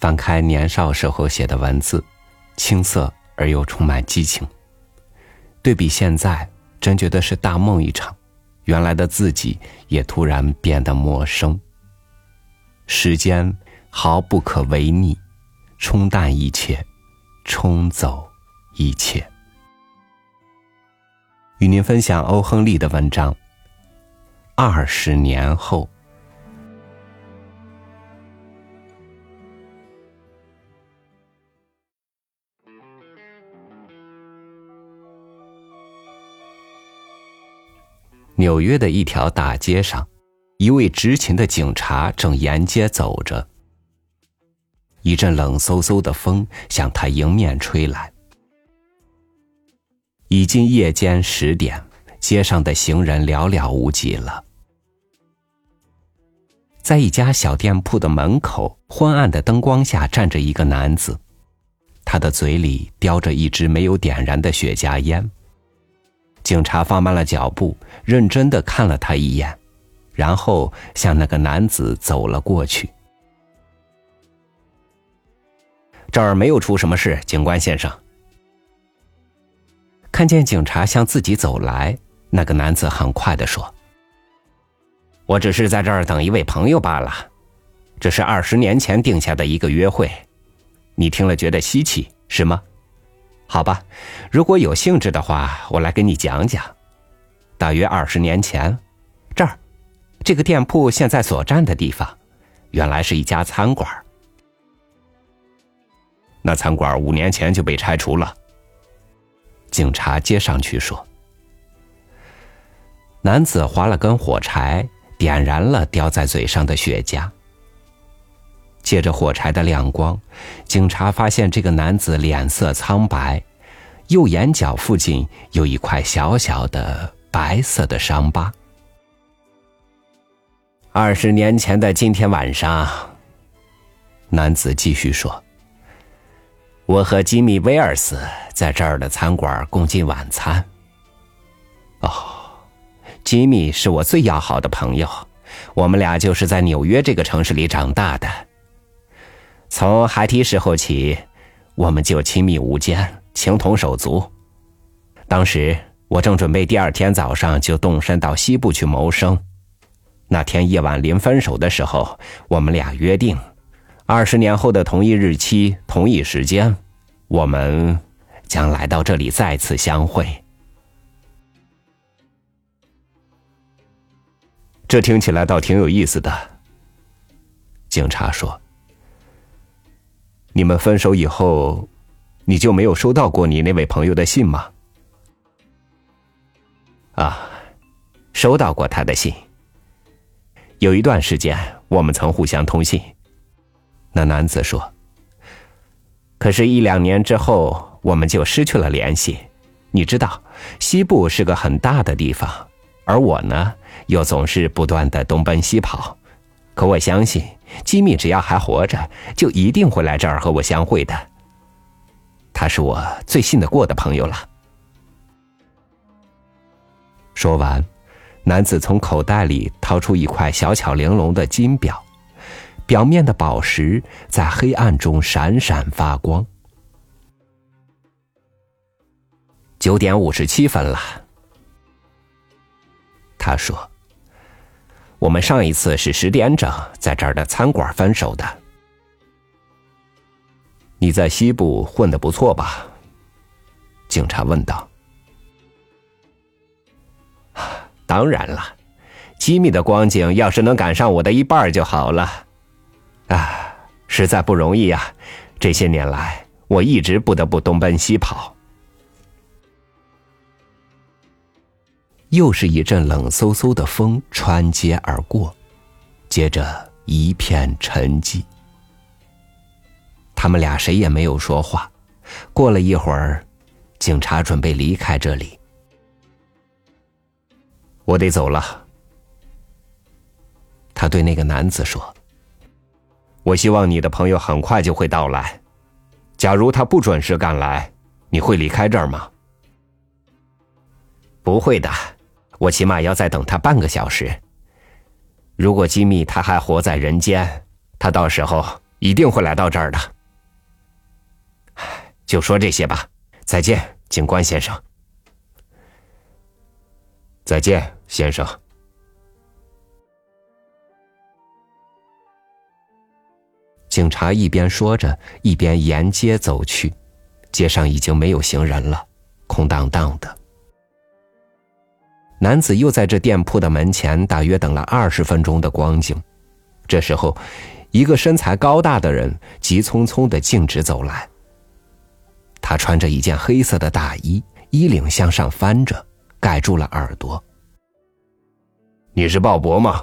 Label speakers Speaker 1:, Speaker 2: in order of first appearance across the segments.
Speaker 1: 翻开年少时候写的文字，青涩而又充满激情。对比现在，真觉得是大梦一场。原来的自己也突然变得陌生。时间毫不可违逆，冲淡一切，冲走一切。与您分享欧亨利的文章。二十年后。纽约的一条大街上，一位执勤的警察正沿街走着。一阵冷飕飕的风向他迎面吹来。已经夜间十点，街上的行人寥寥无几了。在一家小店铺的门口，昏暗的灯光下站着一个男子，他的嘴里叼着一支没有点燃的雪茄烟。警察放慢了脚步，认真的看了他一眼，然后向那个男子走了过去。这儿没有出什么事，警官先生。看见警察向自己走来，那个男子很快的说：“我只是在这儿等一位朋友罢了，这是二十年前定下的一个约会，你听了觉得稀奇是吗？”好吧，如果有兴致的话，我来给你讲讲。大约二十年前，这儿，这个店铺现在所站的地方，原来是一家餐馆。那餐馆五年前就被拆除了。警察接上去说：“男子划了根火柴，点燃了叼在嘴上的雪茄。借着火柴的亮光，警察发现这个男子脸色苍白，右眼角附近有一块小小的白色的伤疤。二十年前的今天晚上，男子继续说：“我和吉米·威尔斯在这儿的餐馆共进晚餐。哦，吉米是我最要好的朋友，我们俩就是在纽约这个城市里长大的。”从孩提时候起，我们就亲密无间，情同手足。当时我正准备第二天早上就动身到西部去谋生。那天夜晚临分手的时候，我们俩约定，二十年后的同一日期、同一时间，我们将来到这里再次相会。这听起来倒挺有意思的。警察说。你们分手以后，你就没有收到过你那位朋友的信吗？啊，收到过他的信。有一段时间，我们曾互相通信。那男子说：“可是，一两年之后，我们就失去了联系。你知道，西部是个很大的地方，而我呢，又总是不断的东奔西跑。可我相信。”吉米只要还活着，就一定会来这儿和我相会的。他是我最信得过的朋友了。说完，男子从口袋里掏出一块小巧玲珑的金表，表面的宝石在黑暗中闪闪发光。九点五十七分了，他说。我们上一次是十点整在这儿的餐馆分手的。你在西部混的不错吧？警察问道。当然了，吉米的光景要是能赶上我的一半就好了。啊，实在不容易啊！这些年来，我一直不得不东奔西跑。又是一阵冷飕飕的风穿街而过，接着一片沉寂。他们俩谁也没有说话。过了一会儿，警察准备离开这里。我得走了，他对那个男子说：“我希望你的朋友很快就会到来。假如他不准时赶来，你会离开这儿吗？”不会的。我起码要再等他半个小时。如果吉米他还活在人间，他到时候一定会来到这儿的。就说这些吧，再见，警官先生。再见，先生。警察一边说着，一边沿街走去。街上已经没有行人了，空荡荡的。男子又在这店铺的门前大约等了二十分钟的光景。这时候，一个身材高大的人急匆匆的径直走来。他穿着一件黑色的大衣，衣领向上翻着，盖住了耳朵。你是鲍勃吗？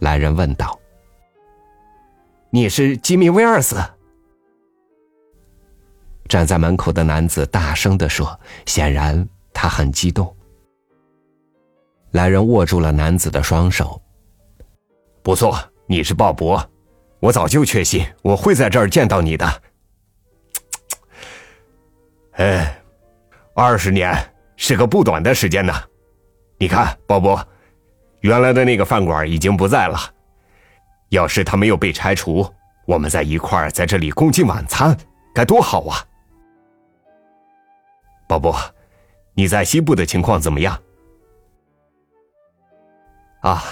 Speaker 1: 来人问道。你是吉米·威尔斯？站在门口的男子大声的说，显然他很激动。来人握住了男子的双手。不错，你是鲍勃，我早就确信我会在这儿见到你的。哎，二十年是个不短的时间呢。你看，鲍勃，原来的那个饭馆已经不在了。要是他没有被拆除，我们在一块在这里共进晚餐，该多好啊！鲍勃，你在西部的情况怎么样？啊，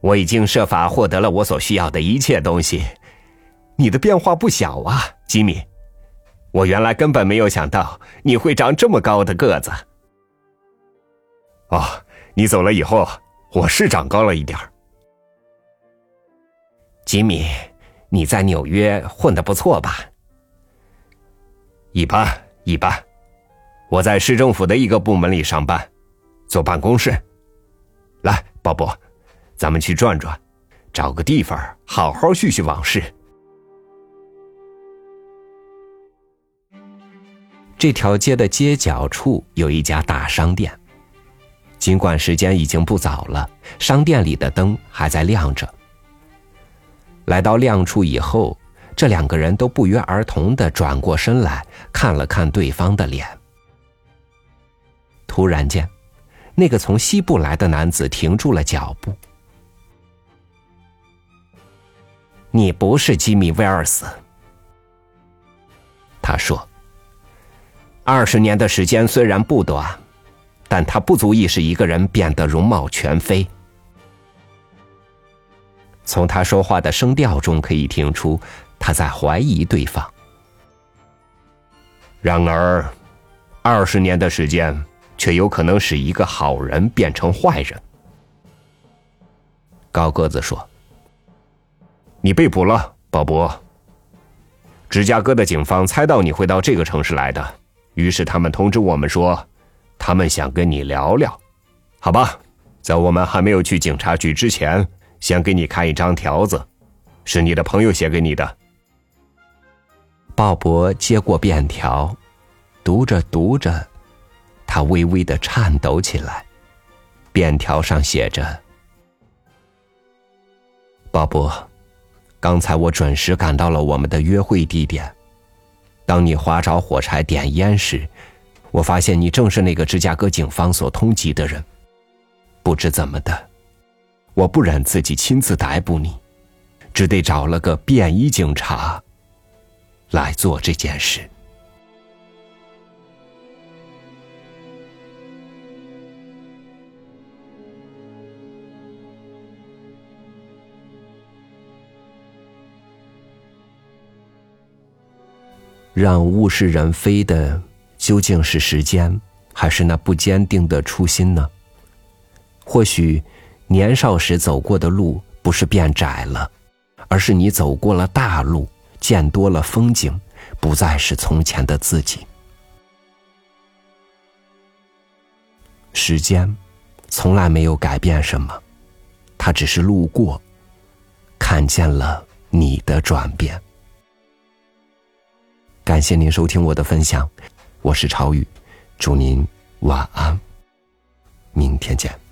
Speaker 1: 我已经设法获得了我所需要的一切东西。你的变化不小啊，吉米。我原来根本没有想到你会长这么高的个子。哦，你走了以后，我是长高了一点。吉米，你在纽约混的不错吧？一般一般，我在市政府的一个部门里上班，坐办公室。来，鲍勃，咱们去转转，找个地方好好叙叙往事。这条街的街角处有一家大商店，尽管时间已经不早了，商店里的灯还在亮着。来到亮处以后，这两个人都不约而同的转过身来看了看对方的脸。突然间，那个从西部来的男子停住了脚步。“你不是吉米·威尔斯。”他说，“二十年的时间虽然不短，但他不足以使一个人变得容貌全非。”从他说话的声调中可以听出，他在怀疑对方。然而，二十年的时间却有可能使一个好人变成坏人。高个子说：“你被捕了，鲍勃。芝加哥的警方猜到你会到这个城市来的，于是他们通知我们说，他们想跟你聊聊。好吧，在我们还没有去警察局之前。”先给你看一张条子，是你的朋友写给你的。鲍勃接过便条，读着读着，他微微的颤抖起来。便条上写着：“鲍勃，刚才我准时赶到了我们的约会地点。当你划着火柴点烟时，我发现你正是那个芝加哥警方所通缉的人。不知怎么的。”我不忍自己亲自逮捕你，只得找了个便衣警察来做这件事。让物是人非的，究竟是时间，还是那不坚定的初心呢？或许。年少时走过的路不是变窄了，而是你走过了大路，见多了风景，不再是从前的自己。时间从来没有改变什么，它只是路过，看见了你的转变。感谢您收听我的分享，我是超宇，祝您晚安，明天见。